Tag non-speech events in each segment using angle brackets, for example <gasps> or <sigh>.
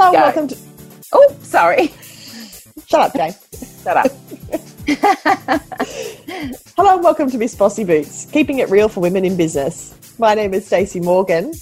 Hello, and welcome to. Oh, sorry. Shut up, Jane. Shut up. <laughs> Hello, and welcome to Miss Bossy Boots, keeping it real for women in business. My name is Stacey Morgan,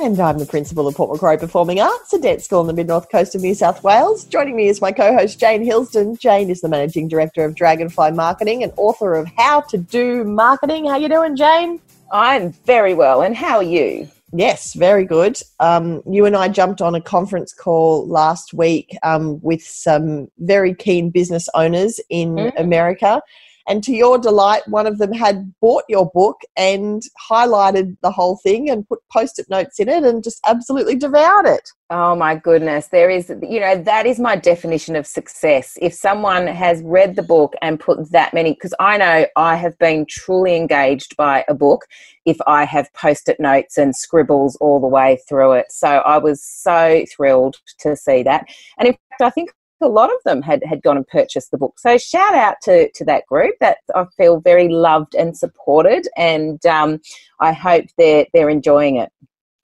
and I'm the principal of Port Macquarie Performing Arts, a dance school on the mid north coast of New South Wales. Joining me is my co host, Jane Hillsdon. Jane is the managing director of Dragonfly Marketing and author of How to Do Marketing. How you doing, Jane? I'm very well, and how are you? Yes, very good. Um, you and I jumped on a conference call last week um, with some very keen business owners in mm. America. And to your delight, one of them had bought your book and highlighted the whole thing and put post it notes in it and just absolutely devoured it. Oh my goodness. There is, you know, that is my definition of success. If someone has read the book and put that many, because I know I have been truly engaged by a book if I have post it notes and scribbles all the way through it. So I was so thrilled to see that. And in fact, I think a lot of them had, had gone and purchased the book. So shout out to, to that group that I feel very loved and supported and um, I hope they're, they're enjoying it.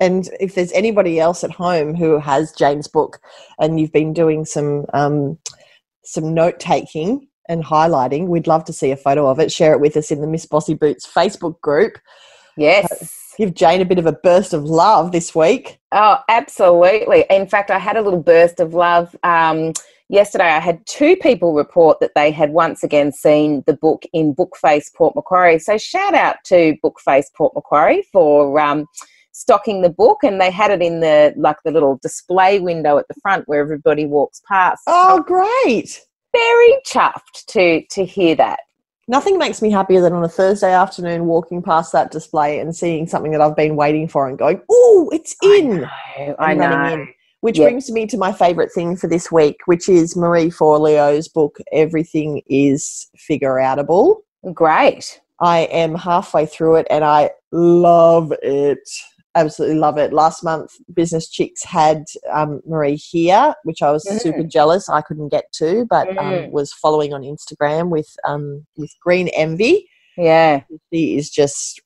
And if there's anybody else at home who has Jane's book and you've been doing some um, some note taking and highlighting, we'd love to see a photo of it. Share it with us in the Miss Bossy Boots Facebook group. Yes. Uh, give Jane a bit of a burst of love this week. Oh, absolutely. In fact, I had a little burst of love. Um, yesterday I had two people report that they had once again seen the book in Bookface Port Macquarie. So shout out to Bookface Port Macquarie for um, stocking the book, and they had it in the like the little display window at the front where everybody walks past. Oh, great! Very chuffed to to hear that. Nothing makes me happier than on a Thursday afternoon walking past that display and seeing something that I've been waiting for and going, "Oh, it's in!" I know. I know. Which yep. brings me to my favourite thing for this week, which is Marie Forleo's book, Everything is Figure Outable. Great. I am halfway through it and I love it. Absolutely love it. Last month, Business Chicks had um, Marie here, which I was mm. super jealous I couldn't get to, but um, mm. um, was following on Instagram with um, with Green Envy. Yeah, she is just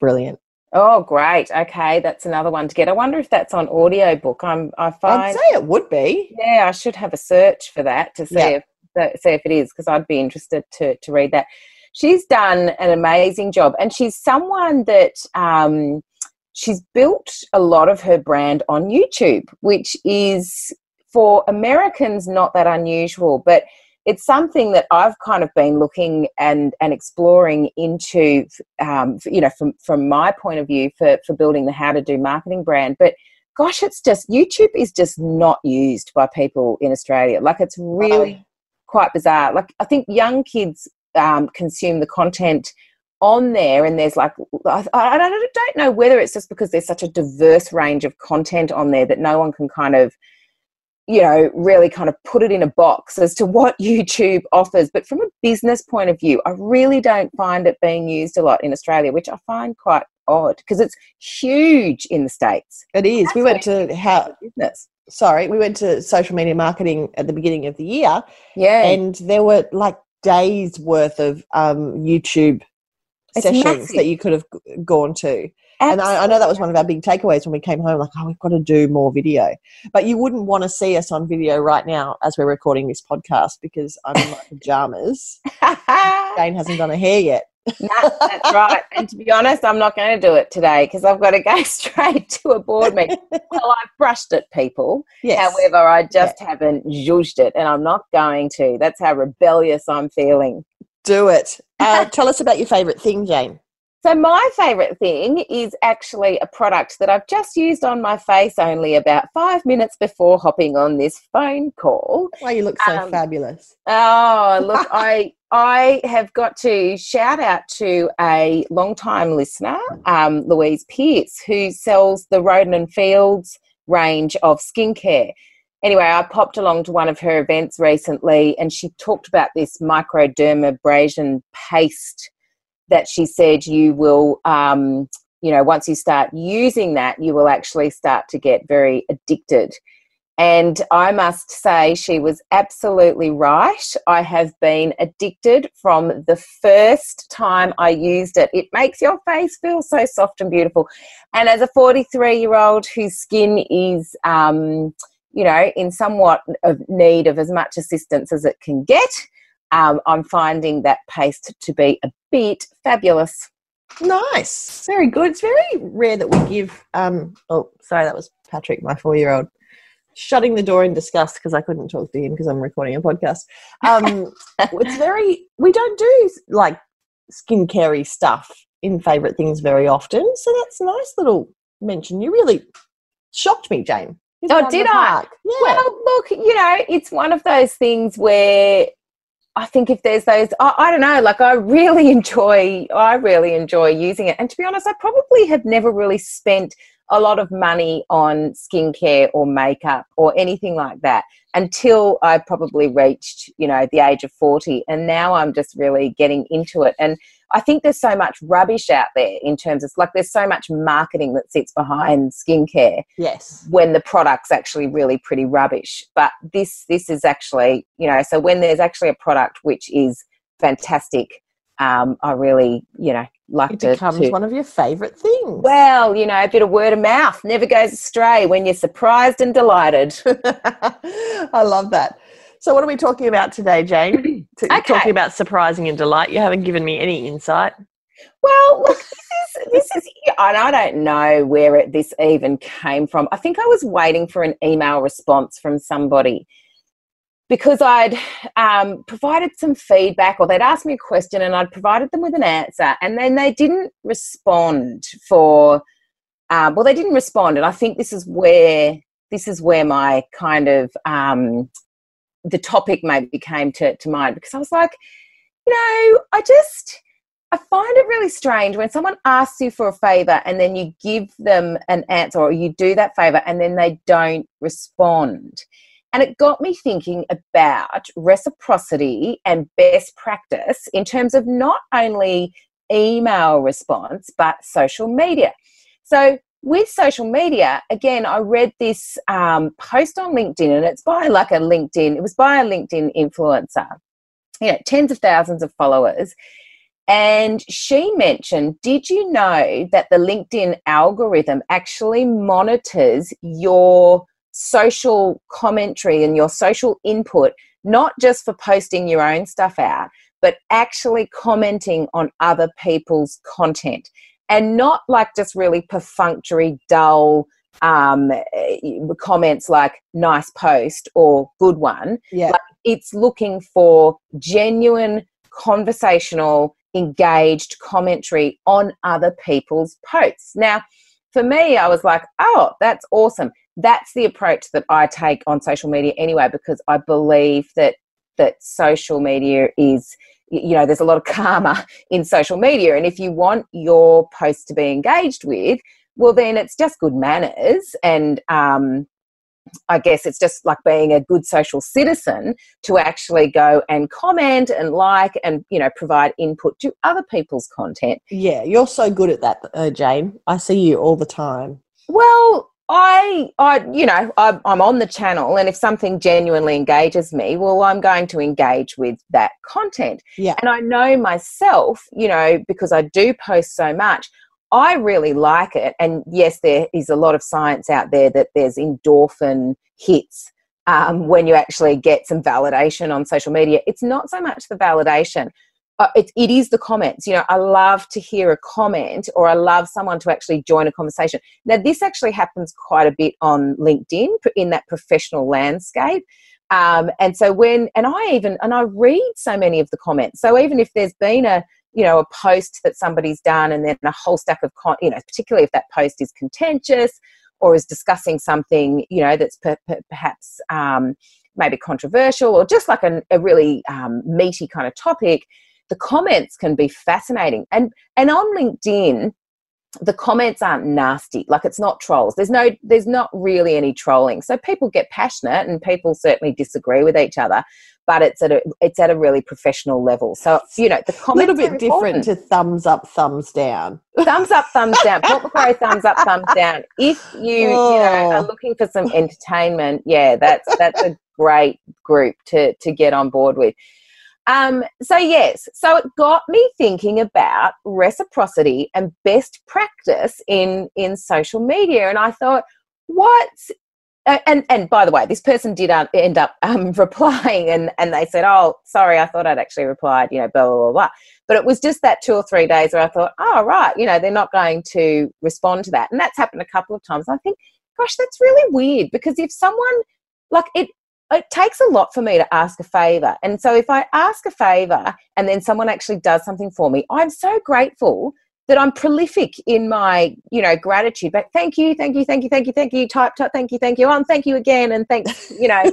brilliant. Oh, great. Okay, that's another one to get. I wonder if that's on audiobook. I'm. I find. I'd say it would be. Yeah, I should have a search for that to see yeah. if see if it is because I'd be interested to to read that. She's done an amazing job, and she's someone that um, she's built a lot of her brand on YouTube, which is for Americans not that unusual, but it's something that I've kind of been looking and and exploring into, um, you know, from from my point of view for for building the how to do marketing brand. But gosh, it's just YouTube is just not used by people in Australia. Like it's really oh. quite bizarre. Like I think young kids um, consume the content on there and there's like I, I, don't know whether it's just because there's such a diverse range of content on there that no one can kind of you know, really kind of put it in a box as to what <laughs> YouTube offers. But from a business point of view, I really don't find it being used a lot in Australia, which I find quite odd because it's huge in the States. It is. we went to how business. Sorry, we went to social media marketing at the beginning of the year. Yeah. And there were like days worth of um, YouTube it's sessions massive. that you could have gone to. And I, I, know that was one of our big takeaways when we came home, like, oh, we've got to do more video. But you wouldn't want to see us on video right now as we're recording this podcast because I'm in my <laughs> pajamas. <laughs> Jane hasn't done her hair yet. no, that's right. And to be honest, I'm not going to do it today because I've got to go <laughs> straight to a board meeting. well, I've brushed it, people. Yes. However, I just yeah. haven't zhuzhed it, and I'm not going to. That's how rebellious I'm feeling. Do it. Uh, tell us about your favourite thing, Jane. So, my favourite thing is actually a product that I've just used on my face only about five minutes before hopping on this phone call. Why you look so um, fabulous. Oh, <laughs> look, I I have got to shout out to a long-time listener, um, Louise Pierce, who sells the Rodan and Fields range of skincare. Anyway, I popped along to one of her events recently and she talked about this microdermabrasion paste that she said you will um, you know once you start using that you will actually start to get very addicted. And i must say she was absolutely right. I have been addicted from the first time i used it. It makes your face feel so soft and beautiful. And as a 43 year old whose skin is um, you know, in somewhat of need of as much assistance as it can get, um, I'm finding that paste to be a bit fabulous. Nice, very good. It's very rare that we give. Um, oh, sorry, that was Patrick, my four-year-old, shutting the door in disgust because I couldn't talk to him because I'm recording a podcast. Um, <laughs> it's very. We don't do like skincare stuff in favorite things very often, so that's a nice little mention. You really shocked me, Jane. oh, did I? Yeah. Well, look, you know, it's one of those things where I think if there's those, I, I, don't know, like I really <laughs> enjoy, I really enjoy using it. And to be honest, I probably have never really spent a lot of money on skincare or makeup or anything like that until I probably reached, you know, the age of 40. And now I'm just really getting into it. And I think there's so much rubbish out there in terms of like there's so much marketing that sits behind skincare. Yes. When the product's actually really pretty rubbish. But this this is actually, you know, so when there's actually a product which is fantastic, um, I really, you know, like it to. Becomes to, one of your favourite things. Well, you know, a bit of word of mouth never goes astray when you're surprised and delighted. <laughs> I love that. So, what are we talking about today, Jane? <clears throat> okay. Talking about surprising and delight. You haven't given me any insight. Well, look, this is, this is, and I don't know where it, this even came from. I think I was waiting for an email response from somebody because I'd um, provided some feedback or they'd asked me a question and I'd provided them with an answer, and then they didn't respond for. Um, well, they didn't respond, and I think this is where this is where my kind of um, the topic maybe came to, to mind because I was like, you know, I just I find it really strange when someone asks you for a favor and then you give them an answer or you do that favor and then they don't respond. And it got me thinking about reciprocity and best practice in terms of not only email response, but social media. So, with social media, again, I read this um, post on LinkedIn, and it's by like a LinkedIn, it was by a LinkedIn influencer, you know, tens of thousands of followers. And she mentioned, did you know that the LinkedIn algorithm actually monitors your social commentary and your social input, not just for posting your own stuff out, but actually commenting on other people's content? and not like just really perfunctory, dull um, eh, comments like nice post or good one. Yeah. Like it's looking for genuine, conversational, engaged commentary on other people's posts. Now, for me, I was like, oh, that's awesome. That's the approach that I take on social media anyway, because I believe that that social media is you know there's a lot of <laughs> karma in social media and if you want your post to be engaged with well then it's just good manners and um, I guess it's just like being a good social citizen to actually go and comment and like and you know provide input to other people's content. Yeah, you're so good at that, uh, Jane. I see you all the time. Well, I, I, you know, I, I'm on the channel, and if something genuinely engages me, well, I'm going to engage with that content. Yeah. And I know myself, you know, because I do post so much, I really like it. And yes, there is a lot of science out there that there's endorphin hits um, when you actually get some validation on social media. It's not so much the validation uh, it, it is the comments. You know, I love to hear a comment or I love someone to actually join a conversation. Now, this actually happens quite a bit on LinkedIn in that professional landscape. Um, and so when, and I even, and I read so many of the comments. So even if there's been a, you know, a post that somebody's done and then a whole stack of, con- you know, particularly if that post is contentious or is discussing something, you know, that's per- per- perhaps um, maybe controversial or just like a, a really um, meaty kind of topic, the comments can be fascinating. And and on LinkedIn, the comments aren't nasty. Like it's not trolls. There's no there's not really any trolling. So people get passionate and people certainly disagree with each other but it's at a it's at a really professional level. So you know the comments a little bit different to thumbs up thumbs down. Thumbs up thumbs down. <laughs> Port Macquarie thumbs up thumbs down. If you oh. you know are oh. looking for some entertainment yeah that's that's a great group to to get on board with um, so, yes, so it got me thinking about reciprocity and best practice in, in social media. And I thought, what's and and by the way, this person did um, end up <laughs> um, replying, and and they said, "Oh, sorry, I thought I'd actually replied," you know, blah blah blah. blah. But it was just that two or three days where I thought, "Oh, right, you know, they're not going to respond to that," and that's happened a couple of times. I think, gosh, that's really weird because if someone like it, it takes a lot for me to ask a favor, and so if I ask a favor and then someone actually does something for me, I'm so grateful that I'm prolific in my, you know, gratitude. But thank you, thank you, thank you, thank you, thank you, type, type, thank you, thank you, and thank you again, and thanks, you know, <laughs>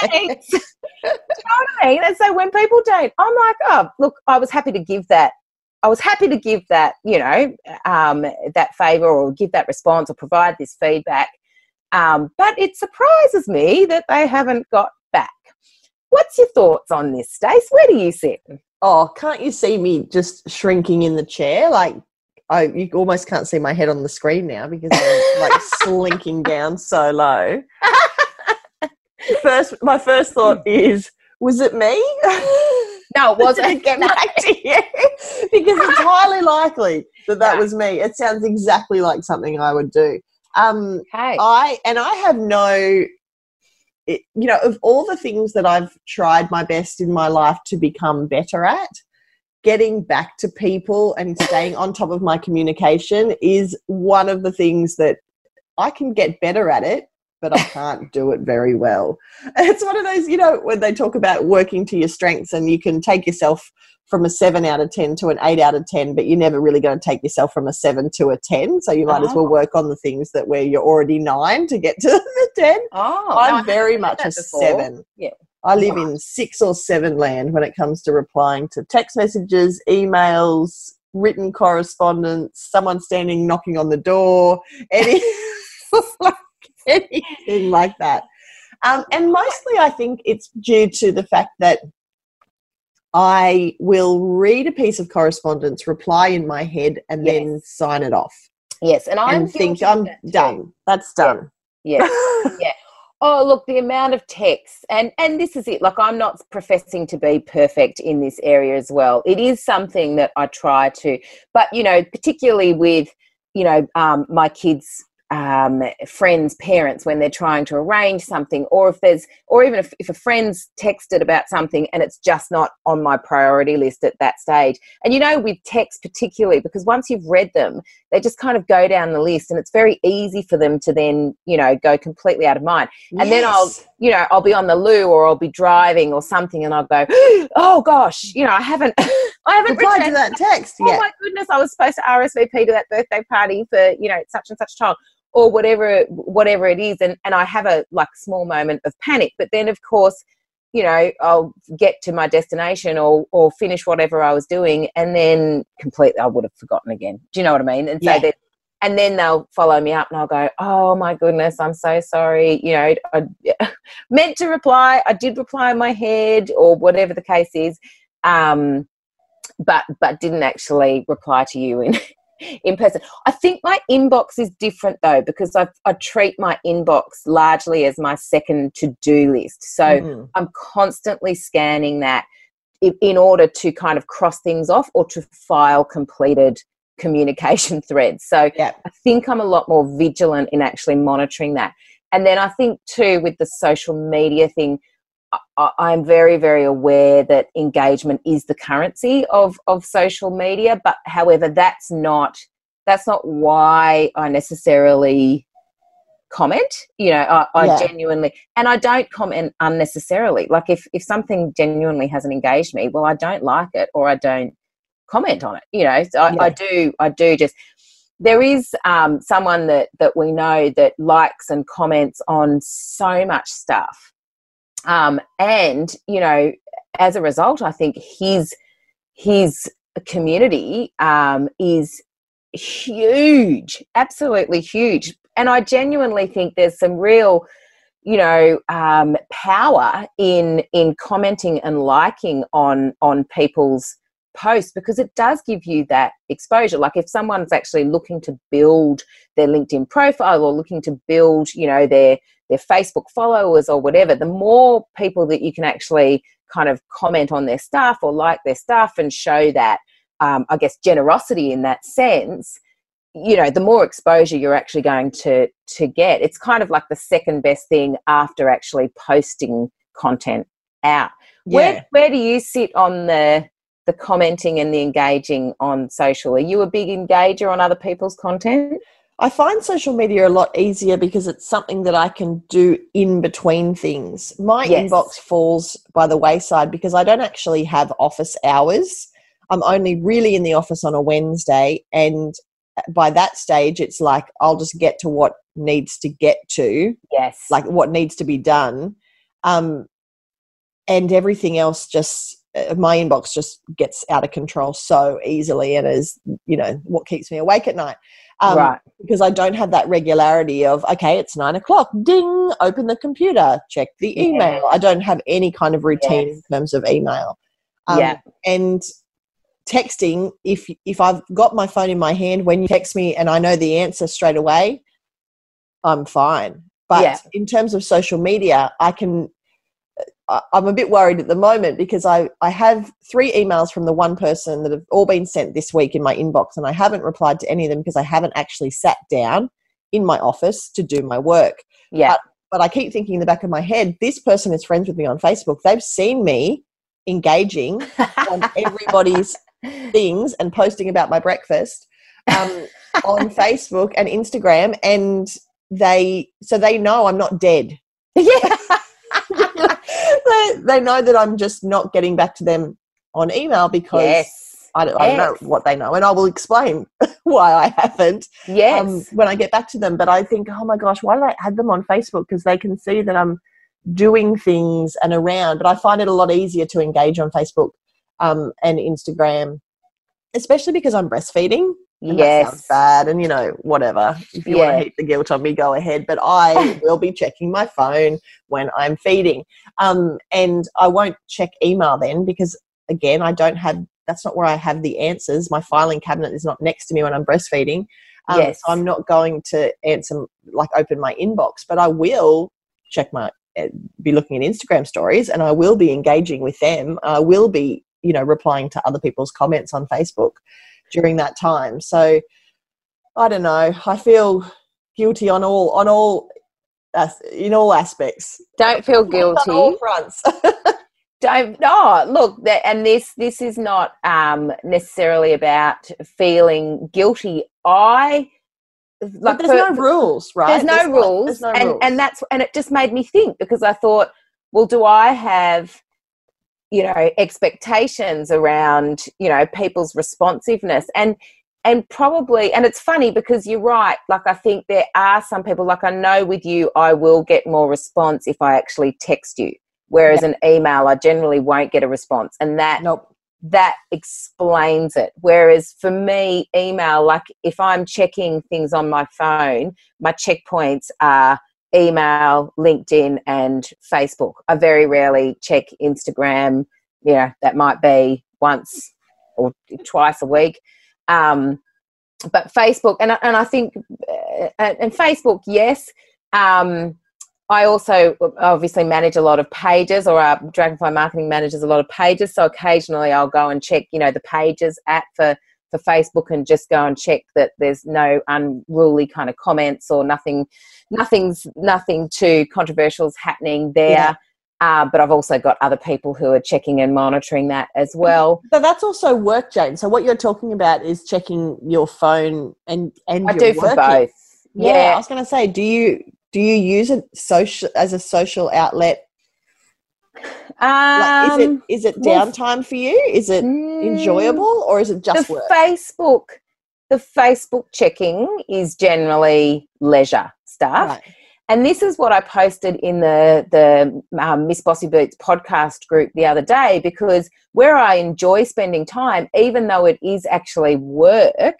thanks. <laughs> you know what I mean? And so when people don't, I'm like, oh, look, I was happy to give that. I was happy to give that, you know, um, that favor or give that response or provide this feedback. Um, but it surprises me that they haven't got back. What's your thoughts on this, Stace? Where do you sit? Oh, can't you see me just shrinking in the chair, like I you almost can't see my head on the screen now because I'm like <laughs> slinking down so low. First, my first thought is, was it me? <laughs> No, it <laughs> wasn't. Get back to you because it's highly likely that that was me. It sounds exactly like something I would do. Um, okay. I and I have no, it, you know, of all the things that I've tried my best in my life to become better at, getting back to people and staying on top of my communication is one of the things that I can get better at it, but I can't do it very well. <laughs> It's one of those, you know, when they talk about working to your strengths and you can take yourself from a seven out of 10 to an eight out of 10, but you're never really going to take yourself from a seven to a 10. So you might oh. as well oh. work on the things that where you're already nine to get to <laughs> the 10. Oh, I'm no, very much a before. seven. Yeah. I live in six or seven land when it comes to replying to text messages, emails, written correspondence, someone standing knocking on the door, any, <laughs> <laughs> anything like that. Um, and mostly, I think it's due to the fact that I will read a piece of correspondence, reply in my head, and yes. then sign it off. Yes, and I think I'm done. That's done. Yeah, yeah. <laughs> yeah oh look the amount of text and and this is it like i'm not professing to be perfect in this area as well it is something that i try to but you know particularly with you know um, my kids um, friends' parents when they're trying to arrange something, or if there's, or even if, if a friend's texted about something and it's just not on my priority list at that stage. And you know, with text particularly, because once you've read them, they just kind of go down the list, and it's very easy for them to then, you know, go completely out of mind. And yes. then I'll, you know, I'll be on the loo or I'll be driving or something, and I'll go, <gasps> oh gosh, you know, I haven't. <laughs> I haven't replied to that text. <laughs> Oh my goodness, I was supposed to RSVP to that birthday party for you know such and such child or whatever whatever it is. And and I have a like small moment of panic but then of course you know I'll get to my destination or or finish whatever I was doing and then completely I would have forgotten again. Do you know what I mean? And so yeah. that and then they'll follow me up and I'll go oh my goodness I'm so sorry. You know I <laughs> meant to reply I did reply in my head or whatever the case is um but but didn't actually reply to you in in person. I think my inbox is different though because I, I treat my inbox largely as my second to do list. So mm-hmm. I'm constantly scanning that in, order to kind of cross things off or to file completed communication <laughs> threads. So yeah. I think I'm a lot more vigilant in actually monitoring that. And then I think too with the social media thing, I'm very, very aware that engagement is the currency of, of social media, but however, that's not that's not why I necessarily comment. You know, I, I yeah. genuinely and I don't comment unnecessarily. Like if if something genuinely hasn't engaged me, well, I don't like it or I don't comment on it. You know, so I, yeah. I do I do just there is um, someone that that we know that likes and comments on so much stuff um, and you know, as a result, I think his his community um, is huge, absolutely huge. And I genuinely think there's some real, you know, um, power in in commenting and liking on on people's posts because it does give you that exposure. Like if someone's actually looking to build their LinkedIn profile or looking to build, you know, their their Facebook followers or whatever, the more people that you can actually kind of comment on their stuff or like their stuff and show that, um, I guess, generosity in that sense, you know the more exposure you're actually going to to get. It's kind of like the second best thing after actually posting content out. Yeah. where where do you sit on the the commenting and the engaging on social? Are you a big engager on other people's content I find social media a lot easier because it's something that I can do in between things. My yes. inbox falls by the wayside because I don't actually have office hours. I'm only really in the office on a Wednesday, and by that stage, it's like I'll just get to what needs to get to. Yes. Like what needs to be done. Um, and everything else just uh, my inbox just gets out of control so easily and is you know what keeps me awake at night um, right. Because I don't have that regularity of, okay, it's nine o'clock, ding, open the computer, check the email. Yeah. I don't have any kind of routine yes. in terms of email. Um, yeah. And texting, if if I've got my phone in my hand, when you text me and I know the answer straight away, I'm fine. But yeah. in terms of social media, I can I'm a bit worried at the moment because I, I have three emails from the one person that have all been sent this week in my inbox, and I haven't replied to any of them because I haven't actually sat down in my office to do my work. Yeah. But, but I keep thinking in the back of my head, this person is friends with me on Facebook. They've seen me engaging on <laughs> everybody's things and posting about my breakfast um, <laughs> on Facebook and Instagram, and they so they know I'm not dead. Yeah they, <laughs> they know that I'm just not getting back to them on email because yes. I, don't, yes. I, don't, know what they know. And I will explain <laughs> why I haven't um, yes. Um, when I get back to them. But I think, oh my gosh, why did I add them on Facebook? Because they can see that I'm doing things and around. But I find it a lot easier to engage on Facebook um, and Instagram, especially because I'm breastfeeding. Yes. Bad. And, you know, whatever. If you yeah. want to heap the guilt on me, go ahead. But I <laughs> will be checking my phone when I'm feeding. Um, and I won't check email then because, again, I don't have, that's not where I have the answers. My filing cabinet is not next to me when I'm breastfeeding. Um, yes. So I'm not going to answer, like, open my inbox, but I will check my, eh, be looking at Instagram stories and I will be engaging with them. I will be, you know, replying to other people's comments on Facebook during that time. So I don't know. I feel guilty on all on all in all aspects. Don't feel guilty. on all fronts. <laughs> don't no look and this this is not um necessarily about feeling guilty i like but there's for, no rules right there's no there's rules there's no and rules. and that's and it just made me think because i thought well do i have you know expectations around you know people's responsiveness. And and probably and it's funny because you're right like i think there are some people like i know with you i will get more response if i actually text you whereas an email i generally won't get a response and that nope. that explains it. Whereas for me email like if i'm checking things on my phone my checkpoints are email, LinkedIn, and Facebook. I very rarely check Instagram. Yeah, that might be once or twice a week. Um, but Facebook, and and I think, uh, and Facebook, yes. Um, I also obviously manage a lot of pages, or our Dragonfly Marketing manages a lot of pages. So occasionally I'll go and check, you know, the pages at for for Facebook and just go and check that there's no unruly kind of comments or nothing, nothing's nothing too controversial is happening there. Yeah. Uh, but I've also got other people who are checking and monitoring that as well. So that's also work, Jane. So what you're talking about is checking your phone and and I do for both. Yeah, yeah. I was going to say, do you do you use it social as a social outlet um, like, is it um, it downtime for you? Is it enjoyable or is it just the work? Facebook, the Facebook checking is generally leisure stuff. Right. And this is what I posted in the the um, Miss Bossy Boots podcast group the other day because where I enjoy spending time, even though it is actually work,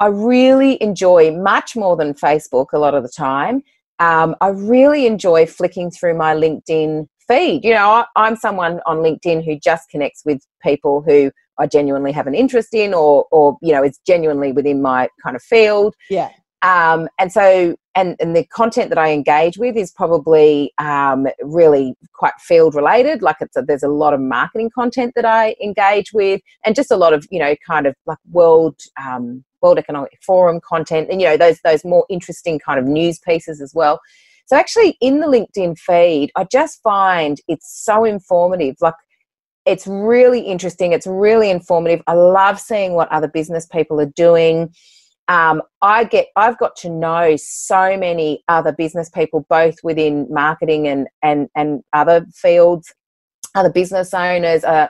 I really enjoy much more than Facebook a lot of the time. Um, I really enjoy flicking through my LinkedIn feed. You know, I, am someone on LinkedIn who just connects with people who I genuinely have an interest in, or or you know, is genuinely within my kind of field. Yeah. Um, and so, and, and the content that I engage with is probably um, really quite field related. Like it's a, there's a lot of marketing content that I engage with, and just a lot of you know kind of like world um, World Economic Forum content, and you know those those more interesting kind of news pieces as well. So actually, in the LinkedIn feed, I just find it's so informative. Like it's really interesting. It's really informative. I love seeing what other business people are doing. Um, I get, I've got to know so many other business people, both within marketing and and and other fields, other business owners, uh,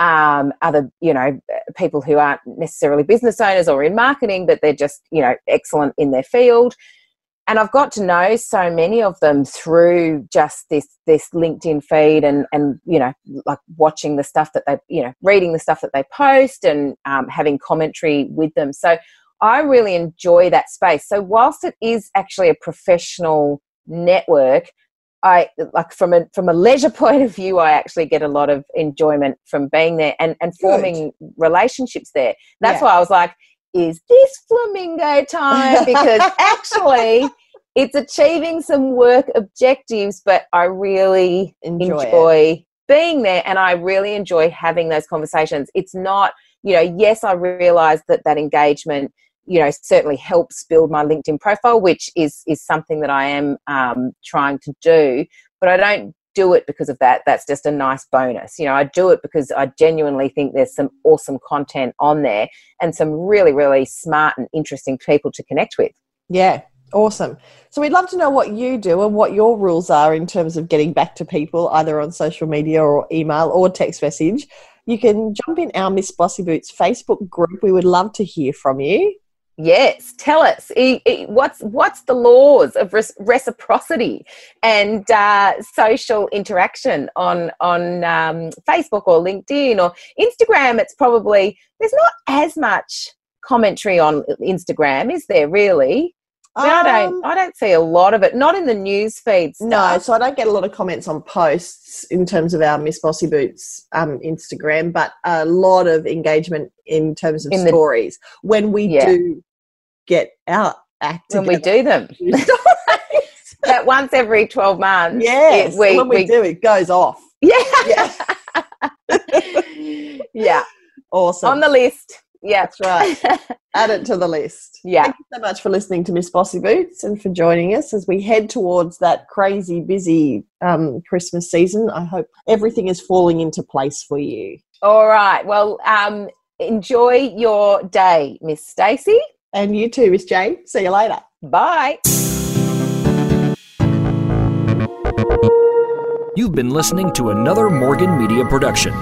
um, other you know people who aren't necessarily business owners or in marketing, but they're just you know excellent in their field and I've got to know so many of them through just this this LinkedIn feed and and you know like watching the stuff that they you know reading the stuff that they post and um, having commentary with them. So I really enjoy that space. So whilst it is actually a professional network, I like from a from a leisure <laughs> point of view, I actually get a lot of enjoyment from being there and and forming Good. relationships there. That's yeah. why I was like, is this flamingo time? Because <laughs> actually, it's achieving some work objectives, but I really enjoy, enjoy being there and I really enjoy having those conversations. It's not, you know, yes, I realize that that engagement you know certainly helps build my linkedin profile which is is something that i am um, trying to do but i don't do it because of that. That's just a nice bonus. You know, I do it because I genuinely think there's some awesome content on there and some really, really smart and interesting people to connect with. Yeah, awesome. So we'd love to know what you do and what your rules are in terms of getting back to people, either on social media or email or text message. You can jump in our Miss Bossy Boots Facebook group. We would love to hear from you. Yes, tell us what's what's the laws of reciprocity and uh, social interaction on on um, Facebook or LinkedIn or Instagram. It's probably there's not as much commentary on Instagram, is there? Really? I, um, I don't. I don't see a lot of it. Not in the news feeds. No, so I don't get a lot of comments on posts in terms of our Miss Bossy Boots um, Instagram, but a lot of engagement in terms of in stories the, when we yeah. do get our act when we do them. <laughs> that once every 12 months. Yes. It, we, when we, we, do, it goes off. Yeah. Yeah. <laughs> yeah. <laughs> Awesome. On the list. Yeah. That's right. <laughs> Add it to the list. Yeah. Thank you so much for listening to Miss Bossy Boots and for joining us as we head towards that crazy busy um, Christmas season. I hope everything is falling into place for you. All right. Well, um, enjoy your day, Miss Stacey. And you too, Miss Jane. See you later. Bye. You've been listening to another Morgan Media production.